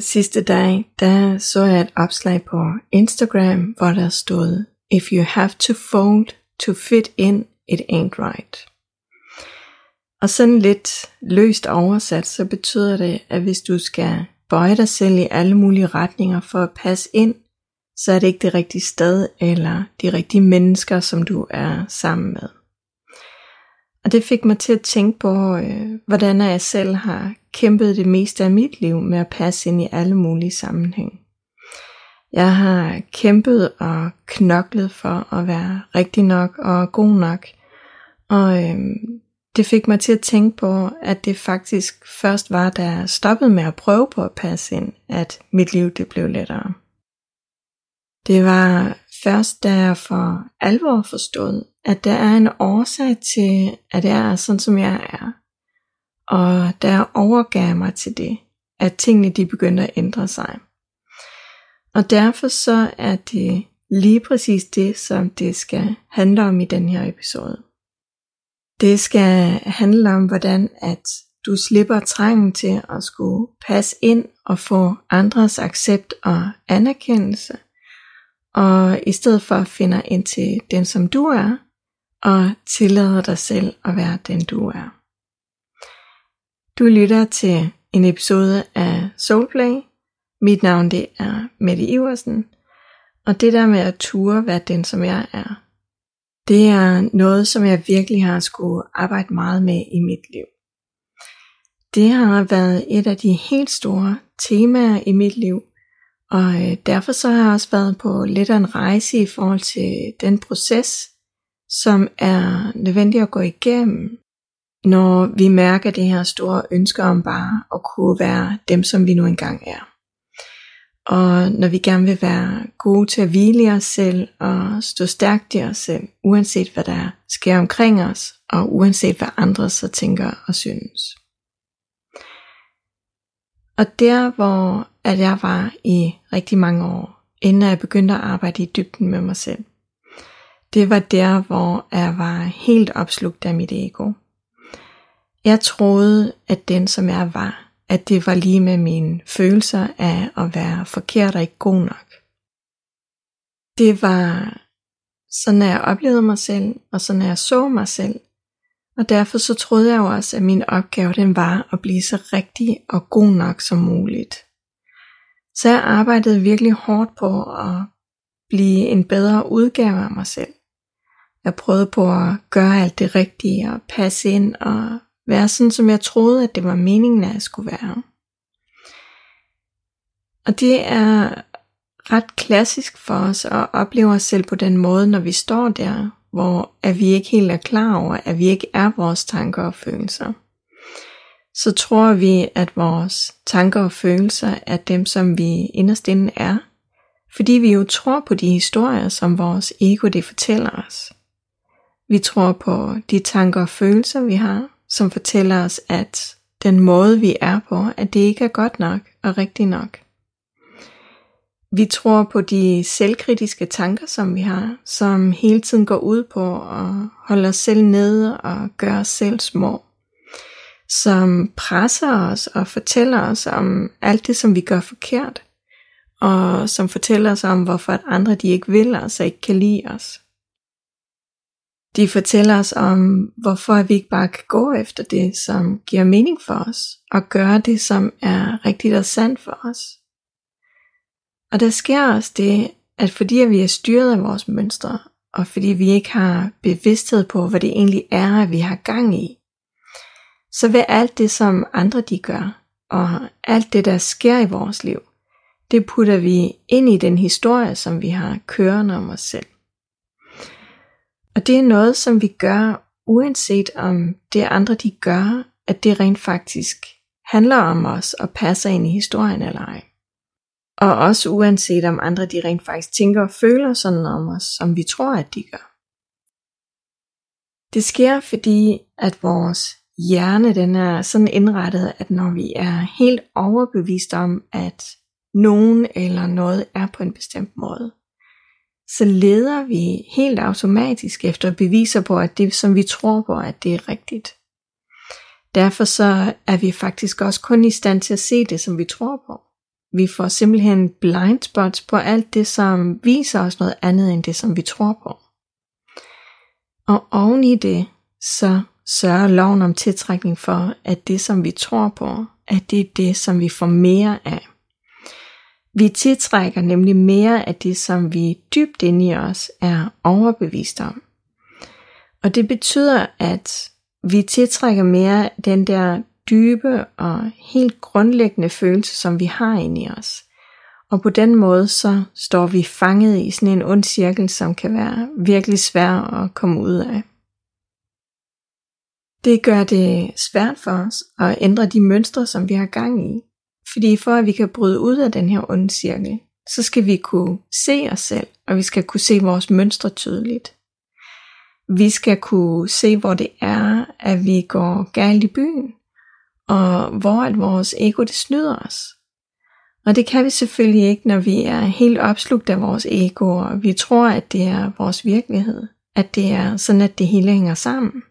Sidste dag, der så jeg et opslag på Instagram, hvor der stod, If you have to fold to fit in, it ain't right. Og sådan lidt løst oversat, så betyder det, at hvis du skal bøje dig selv i alle mulige retninger for at passe ind, så er det ikke det rigtige sted eller de rigtige mennesker, som du er sammen med. Og det fik mig til at tænke på, øh, hvordan jeg selv har kæmpet det meste af mit liv med at passe ind i alle mulige sammenhæng. Jeg har kæmpet og knoklet for at være rigtig nok og god nok. Og øh, det fik mig til at tænke på, at det faktisk først var, da jeg stoppede med at prøve på at passe ind, at mit liv det blev lettere. Det var først, da jeg for alvor forstod, at der er en årsag til, at jeg er sådan, som jeg er. Og da jeg overgav mig til det, at tingene de begyndte at ændre sig. Og derfor så er det lige præcis det, som det skal handle om i den her episode. Det skal handle om, hvordan at du slipper trangen til at skulle passe ind og få andres accept og anerkendelse, og i stedet for finder ind til den, som du er, og tillader dig selv at være den, du er. Du lytter til en episode af Soulplay. Mit navn det er Mette Iversen, og det der med at ture være den, som jeg er, det er noget, som jeg virkelig har skulle arbejde meget med i mit liv. Det har været et af de helt store temaer i mit liv, og øh, derfor så har jeg også været på lidt af en rejse i forhold til den proces, som er nødvendig at gå igennem, når vi mærker det her store ønske om bare at kunne være dem, som vi nu engang er. Og når vi gerne vil være gode til at hvile i os selv og stå stærkt i os selv, uanset hvad der sker omkring os, og uanset hvad andre så tænker og synes. Og der hvor at jeg var i rigtig mange år, inden jeg begyndte at arbejde i dybden med mig selv, det var der hvor jeg var helt opslugt af mit ego. Jeg troede at den som jeg var, at det var lige med mine følelser af at være forkert og ikke god nok. Det var sådan, at jeg oplevede mig selv, og sådan, at jeg så mig selv. Og derfor så troede jeg jo også, at min opgave den var at blive så rigtig og god nok som muligt. Så jeg arbejdede virkelig hårdt på at blive en bedre udgave af mig selv. Jeg prøvede på at gøre alt det rigtige og passe ind og være sådan, som jeg troede, at det var meningen, at jeg skulle være. Og det er ret klassisk for os at opleve os selv på den måde, når vi står der, hvor at vi ikke helt er klar over, at vi ikke er vores tanker og følelser. Så tror vi, at vores tanker og følelser er dem, som vi inderst inde er, fordi vi jo tror på de historier, som vores ego det fortæller os. Vi tror på de tanker og følelser, vi har, som fortæller os, at den måde vi er på, at det ikke er godt nok og rigtigt nok. Vi tror på de selvkritiske tanker, som vi har, som hele tiden går ud på at holde os selv nede og gøre os selv små. Som presser os og fortæller os om alt det, som vi gør forkert. Og som fortæller os om, hvorfor at andre de ikke vil os og ikke kan lide os. De fortæller os om, hvorfor vi ikke bare kan gå efter det, som giver mening for os, og gøre det, som er rigtigt og sandt for os. Og der sker også det, at fordi vi er styret af vores mønstre, og fordi vi ikke har bevidsthed på, hvad det egentlig er, vi har gang i, så vil alt det, som andre de gør, og alt det, der sker i vores liv, det putter vi ind i den historie, som vi har kørende om os selv. Og det er noget, som vi gør, uanset om det andre de gør, at det rent faktisk handler om os og passer ind i historien eller ej. Og også uanset om andre de rent faktisk tænker og føler sådan om os, som vi tror, at de gør. Det sker fordi, at vores hjerne den er sådan indrettet, at når vi er helt overbevist om, at nogen eller noget er på en bestemt måde, så leder vi helt automatisk efter beviser på, at det, som vi tror på, at det er rigtigt. Derfor så er vi faktisk også kun i stand til at se det, som vi tror på. Vi får simpelthen blind spots på alt det, som viser os noget andet end det, som vi tror på. Og oven i det, så sørger loven om tiltrækning for, at det, som vi tror på, at det er det, som vi får mere af. Vi tiltrækker nemlig mere af det, som vi dybt inde i os er overbevist om. Og det betyder, at vi tiltrækker mere den der dybe og helt grundlæggende følelse, som vi har inde i os. Og på den måde så står vi fanget i sådan en ond cirkel, som kan være virkelig svær at komme ud af. Det gør det svært for os at ændre de mønstre, som vi har gang i. Fordi for at vi kan bryde ud af den her onde cirkel, så skal vi kunne se os selv, og vi skal kunne se vores mønstre tydeligt. Vi skal kunne se, hvor det er, at vi går galt i byen, og hvor at vores ego det snyder os. Og det kan vi selvfølgelig ikke, når vi er helt opslugt af vores ego, og vi tror, at det er vores virkelighed, at det er sådan, at det hele hænger sammen.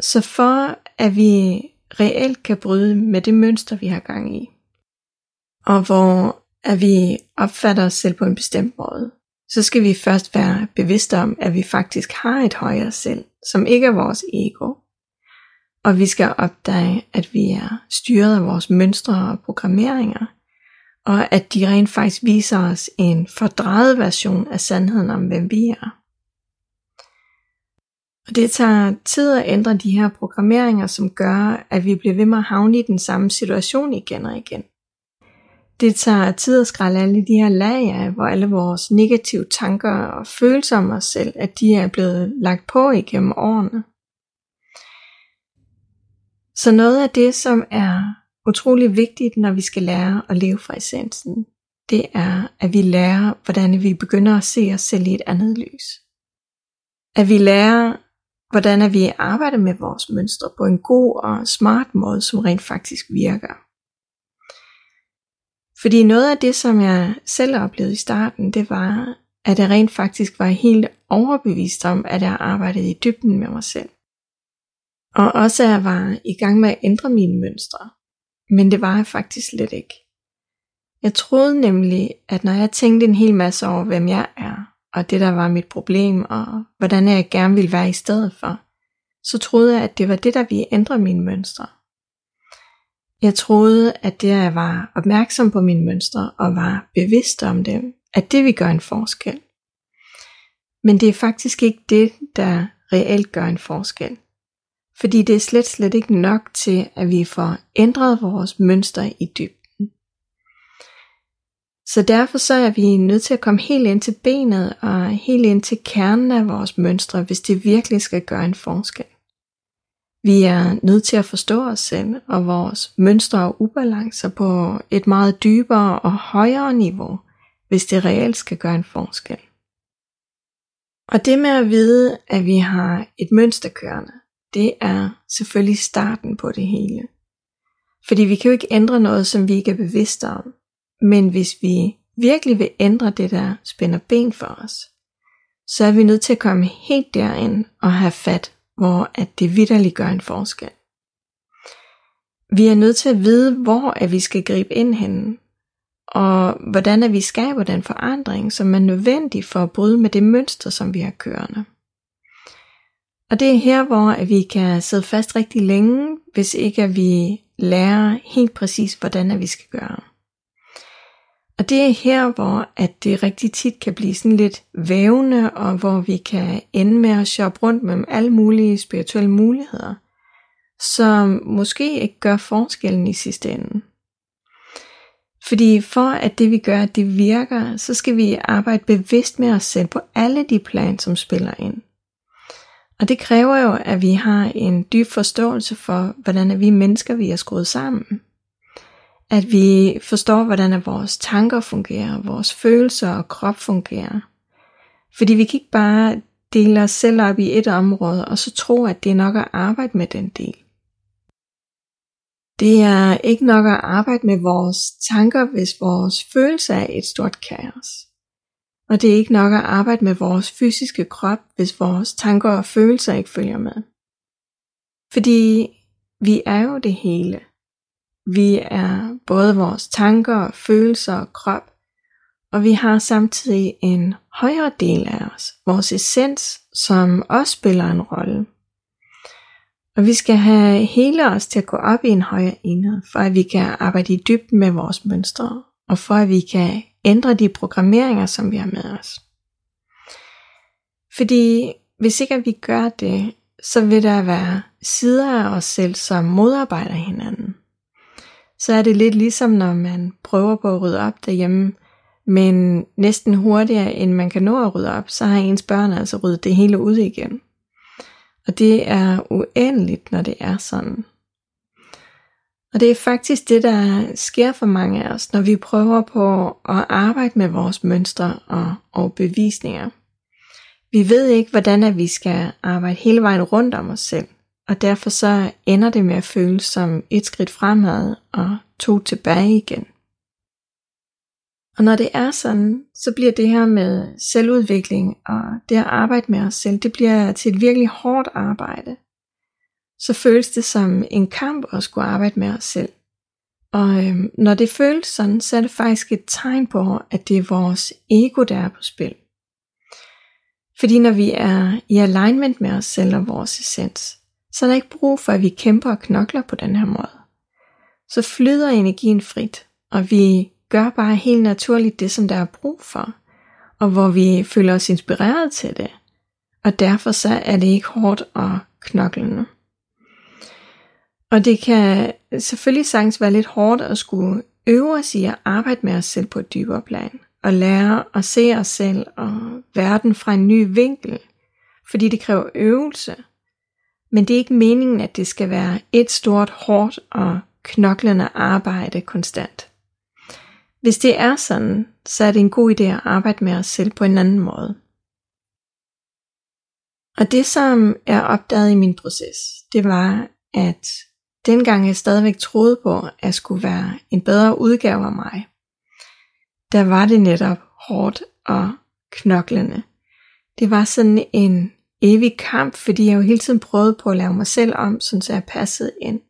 Så for at vi reelt kan bryde med det mønster, vi har gang i, og hvor at vi opfatter os selv på en bestemt måde, så skal vi først være bevidste om, at vi faktisk har et højere selv, som ikke er vores ego. Og vi skal opdage, at vi er styret af vores mønstre og programmeringer, og at de rent faktisk viser os en fordrejet version af sandheden om, hvem vi er. Og det tager tid at ændre de her programmeringer, som gør, at vi bliver ved med at havne i den samme situation igen og igen. Det tager tid at skralde alle de her lag af, hvor alle vores negative tanker og følelser om os selv, at de er blevet lagt på igennem årene. Så noget af det, som er utrolig vigtigt, når vi skal lære at leve fra essensen, det er, at vi lærer, hvordan vi begynder at se os selv i et andet lys. At vi lærer, hvordan vi arbejder med vores mønstre på en god og smart måde, som rent faktisk virker. Fordi noget af det, som jeg selv oplevede i starten, det var, at jeg rent faktisk var helt overbevist om, at jeg arbejdede i dybden med mig selv. Og også at jeg var i gang med at ændre mine mønstre. Men det var jeg faktisk slet ikke. Jeg troede nemlig, at når jeg tænkte en hel masse over, hvem jeg er, og det der var mit problem, og hvordan jeg gerne ville være i stedet for, så troede jeg, at det var det, der ville ændre mine mønstre. Jeg troede, at det, at jeg var opmærksom på mine mønstre og var bevidst om dem, at det ville gøre en forskel. Men det er faktisk ikke det, der reelt gør en forskel. Fordi det er slet slet ikke nok til, at vi får ændret vores mønster i dybden. Så derfor så er vi nødt til at komme helt ind til benet og helt ind til kernen af vores mønstre, hvis det virkelig skal gøre en forskel. Vi er nødt til at forstå os selv og vores mønstre og ubalancer på et meget dybere og højere niveau, hvis det reelt skal gøre en forskel. Og det med at vide, at vi har et mønster kørende, det er selvfølgelig starten på det hele. Fordi vi kan jo ikke ændre noget, som vi ikke er bevidste om. Men hvis vi virkelig vil ændre det, der spænder ben for os, så er vi nødt til at komme helt derind og have fat, hvor at det vidderligt gør en forskel. Vi er nødt til at vide, hvor at vi skal gribe ind henne, og hvordan at vi skaber den forandring, som er nødvendig for at bryde med det mønster, som vi har kørende. Og det er her, hvor at vi kan sidde fast rigtig længe, hvis ikke at vi lærer helt præcis, hvordan at vi skal gøre. Og det er her, hvor at det rigtig tit kan blive sådan lidt vævende, og hvor vi kan ende med at shoppe rundt med alle mulige spirituelle muligheder, som måske ikke gør forskellen i sidste ende. Fordi for at det vi gør, det virker, så skal vi arbejde bevidst med os selv på alle de plan, som spiller ind. Og det kræver jo, at vi har en dyb forståelse for, hvordan vi mennesker vi er skruet sammen. At vi forstår, hvordan vores tanker fungerer, vores følelser og krop fungerer. Fordi vi kan ikke bare dele os selv op i et område, og så tro, at det er nok at arbejde med den del. Det er ikke nok at arbejde med vores tanker, hvis vores følelser er et stort kaos. Og det er ikke nok at arbejde med vores fysiske krop, hvis vores tanker og følelser ikke følger med. Fordi vi er jo det hele. Vi er både vores tanker, følelser og krop, og vi har samtidig en højere del af os, vores essens, som også spiller en rolle. Og vi skal have hele os til at gå op i en højere enhed, for at vi kan arbejde i dybden med vores mønstre, og for at vi kan ændre de programmeringer, som vi har med os. Fordi hvis ikke vi gør det, så vil der være sider af os selv, som modarbejder hinanden. Så er det lidt ligesom, når man prøver på at rydde op derhjemme, men næsten hurtigere, end man kan nå at rydde op, så har ens børn altså ryddet det hele ud igen. Og det er uendeligt, når det er sådan. Og det er faktisk det, der sker for mange af os, når vi prøver på at arbejde med vores mønstre og, og bevisninger. Vi ved ikke, hvordan at vi skal arbejde hele vejen rundt om os selv, og derfor så ender det med at føles som et skridt fremad og to tilbage igen. Og når det er sådan, så bliver det her med selvudvikling og det at arbejde med os selv, det bliver til et virkelig hårdt arbejde. Så føles det som en kamp at skulle arbejde med os selv. Og øhm, når det føles sådan, så er det faktisk et tegn på, at det er vores ego, der er på spil. Fordi når vi er i alignment med os selv og vores essens, så er der ikke brug for, at vi kæmper og knokler på den her måde. Så flyder energien frit, og vi gør bare helt naturligt det, som der er brug for, og hvor vi føler os inspireret til det. Og derfor så er det ikke hårdt og knoklende. Og det kan selvfølgelig sagtens være lidt hårdt at skulle øve os i at arbejde med os selv på et dybere plan, og lære at se os selv og verden fra en ny vinkel, fordi det kræver øvelse. Men det er ikke meningen, at det skal være et stort, hårdt og knoklende arbejde konstant. Hvis det er sådan, så er det en god idé at arbejde med os selv på en anden måde. Og det som jeg opdagede i min proces, det var, at dengang jeg stadigvæk troede på, at jeg skulle være en bedre udgave af mig, der var det netop hårdt og knoklende. Det var sådan en evig kamp, fordi jeg jo hele tiden prøvede på at lave mig selv om, så jeg passede ind.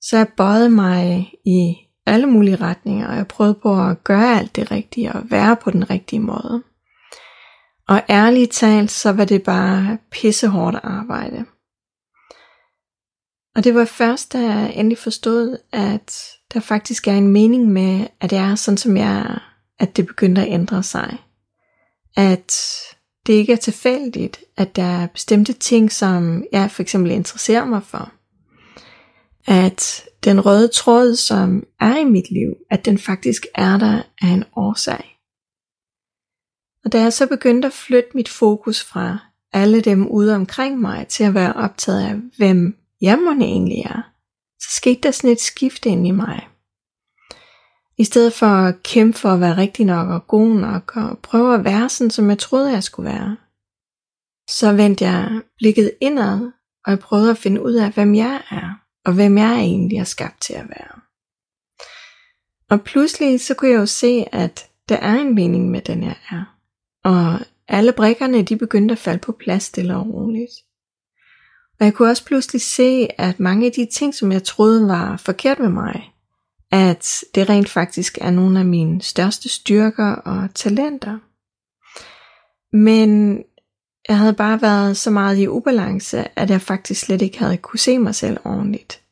Så jeg bøjede mig i alle mulige retninger, og jeg prøvede på at gøre alt det rigtige og være på den rigtige måde. Og ærligt talt, så var det bare pissehårdt arbejde. Og det var først, da jeg endelig forstod, at der faktisk er en mening med, at det er sådan, som jeg er, at det begyndte at ændre sig. At det ikke er tilfældigt, at der er bestemte ting, som jeg for eksempel interesserer mig for. At den røde tråd, som er i mit liv, at den faktisk er der af en årsag. Og da jeg så begyndte at flytte mit fokus fra alle dem ude omkring mig til at være optaget af, hvem jeg egentlig er, så skete der sådan et skifte ind i mig. I stedet for at kæmpe for at være rigtig nok og god nok og prøve at være sådan, som jeg troede, jeg skulle være, så vendte jeg blikket indad, og jeg prøvede at finde ud af, hvem jeg er og hvem jeg egentlig er skabt til at være. Og pludselig så kunne jeg jo se, at der er en mening med den jeg er. Og alle brikkerne de begyndte at falde på plads stille og roligt. Og jeg kunne også pludselig se, at mange af de ting, som jeg troede var forkert ved mig, at det rent faktisk er nogle af mine største styrker og talenter. Men jeg havde bare været så meget i ubalance, at jeg faktisk slet ikke havde kunne se mig selv ordentligt.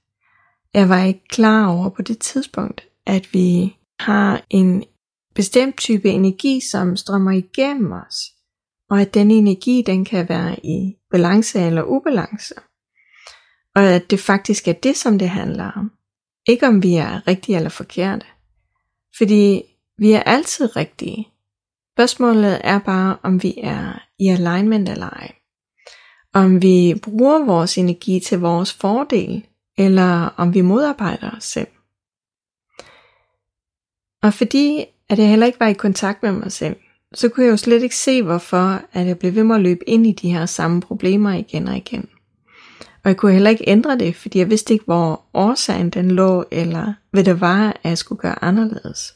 Jeg var ikke klar over på det tidspunkt, at vi har en bestemt type energi, som strømmer igennem os, og at den energi, den kan være i balance eller ubalance. Og at det faktisk er det, som det handler om. Ikke om vi er rigtige eller forkerte. Fordi vi er altid rigtige. Spørgsmålet er bare, om vi er i alignment eller ej. Om vi bruger vores energi til vores fordel, eller om vi modarbejder os selv. Og fordi at jeg heller ikke var i kontakt med mig selv, så kunne jeg jo slet ikke se, hvorfor at jeg blev ved med at løbe ind i de her samme problemer igen og igen. Og jeg kunne heller ikke ændre det, fordi jeg vidste ikke, hvor årsagen den lå, eller hvad det var, at jeg skulle gøre anderledes.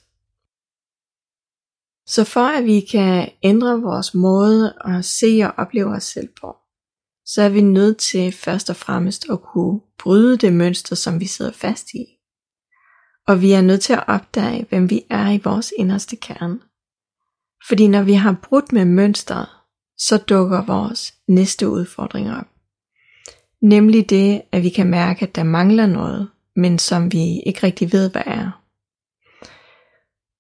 Så for at vi kan ændre vores måde at se og opleve os selv på, så er vi nødt til først og fremmest at kunne bryde det mønster, som vi sidder fast i. Og vi er nødt til at opdage, hvem vi er i vores inderste kerne. Fordi når vi har brudt med mønstret, så dukker vores næste udfordring op. Nemlig det, at vi kan mærke, at der mangler noget, men som vi ikke rigtig ved, hvad er.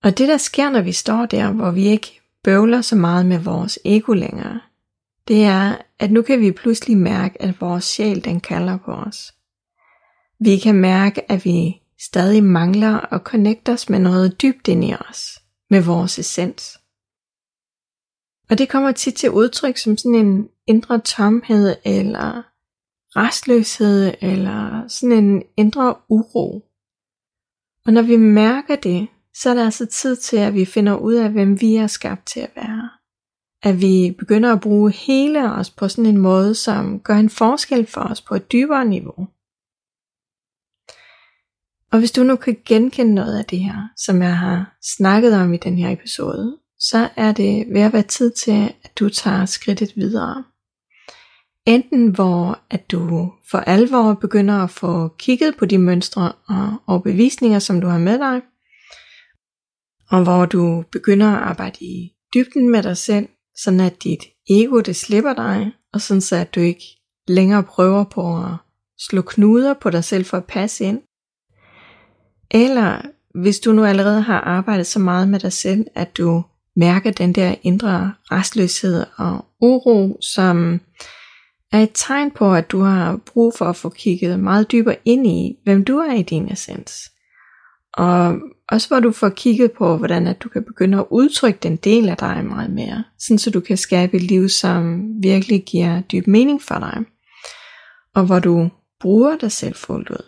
Og det der sker, når vi står der, hvor vi ikke bøvler så meget med vores ego længere, det er, at nu kan vi pludselig mærke, at vores sjæl den kalder på os. Vi kan mærke, at vi stadig mangler at connecte os med noget dybt ind i os, med vores essens. Og det kommer tit til udtryk som sådan en indre tomhed, eller restløshed, eller sådan en indre uro. Og når vi mærker det, så er der altså tid til, at vi finder ud af, hvem vi er skabt til at være. At vi begynder at bruge hele os på sådan en måde, som gør en forskel for os på et dybere niveau. Og hvis du nu kan genkende noget af det her, som jeg har snakket om i den her episode, så er det ved at være tid til, at du tager skridtet videre. Enten hvor at du for alvor begynder at få kigget på de mønstre og overbevisninger, som du har med dig, og hvor du begynder at arbejde i dybden med dig selv, sådan at dit ego det slipper dig, og sådan så at du ikke længere prøver på at slå knuder på dig selv for at passe ind. Eller hvis du nu allerede har arbejdet så meget med dig selv, at du mærker den der indre restløshed og uro, som er et tegn på, at du har brug for at få kigget meget dybere ind i, hvem du er i din essens. Og også hvor du får kigget på, hvordan at du kan begynde at udtrykke den del af dig meget mere, sådan så du kan skabe et liv, som virkelig giver dyb mening for dig. Og hvor du bruger dig selv fuldt ud.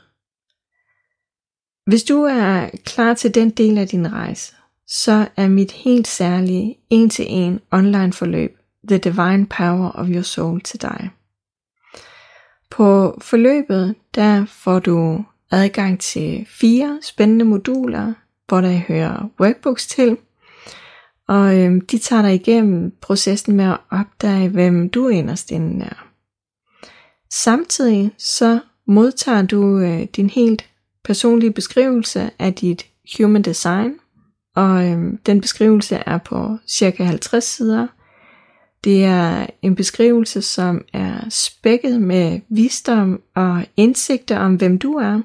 Hvis du er klar til den del af din rejse, så er mit helt særlige en-til-en online forløb The Divine Power of Your Soul til dig. På forløbet, der får du adgang til fire spændende moduler, hvor der hører workbooks til, og øhm, de tager dig igennem processen med at opdage, hvem du inderst inden er. Samtidig så modtager du øh, din helt personlige beskrivelse af dit human design, og øhm, den beskrivelse er på cirka 50 sider. Det er en beskrivelse, som er spækket med visdom og indsigter om, hvem du er,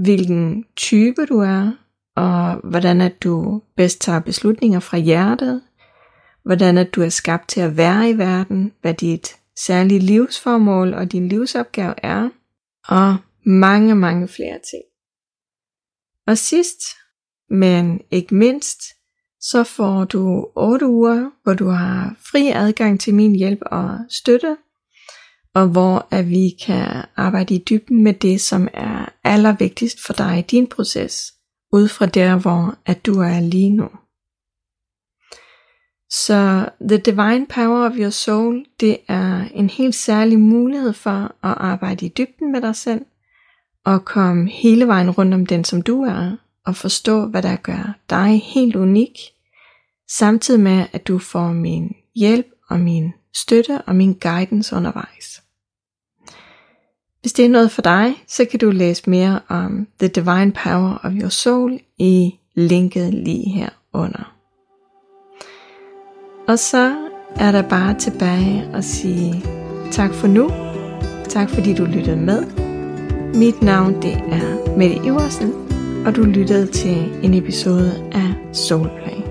hvilken type du er, og hvordan at du bedst tager beslutninger fra hjertet, hvordan at du er skabt til at være i verden, hvad dit særlige livsformål og din livsopgave er, og mange, mange flere ting. Og sidst, men ikke mindst, så får du 8 uger, hvor du har fri adgang til min hjælp og støtte, og hvor at vi kan arbejde i dybden med det, som er allervigtigst for dig i din proces, ud fra der, hvor at du er lige nu. Så The Divine Power of Your Soul, det er en helt særlig mulighed for at arbejde i dybden med dig selv, og komme hele vejen rundt om den, som du er, og forstå, hvad der gør dig helt unik, samtidig med, at du får min hjælp og min støtte og min guidance undervejs. Hvis det er noget for dig, så kan du læse mere om The Divine Power of Your Soul i linket lige her under. Og så er der bare tilbage at sige tak for nu. Tak fordi du lyttede med. Mit navn det er Mette Iversen, og du lyttede til en episode af Soulplay.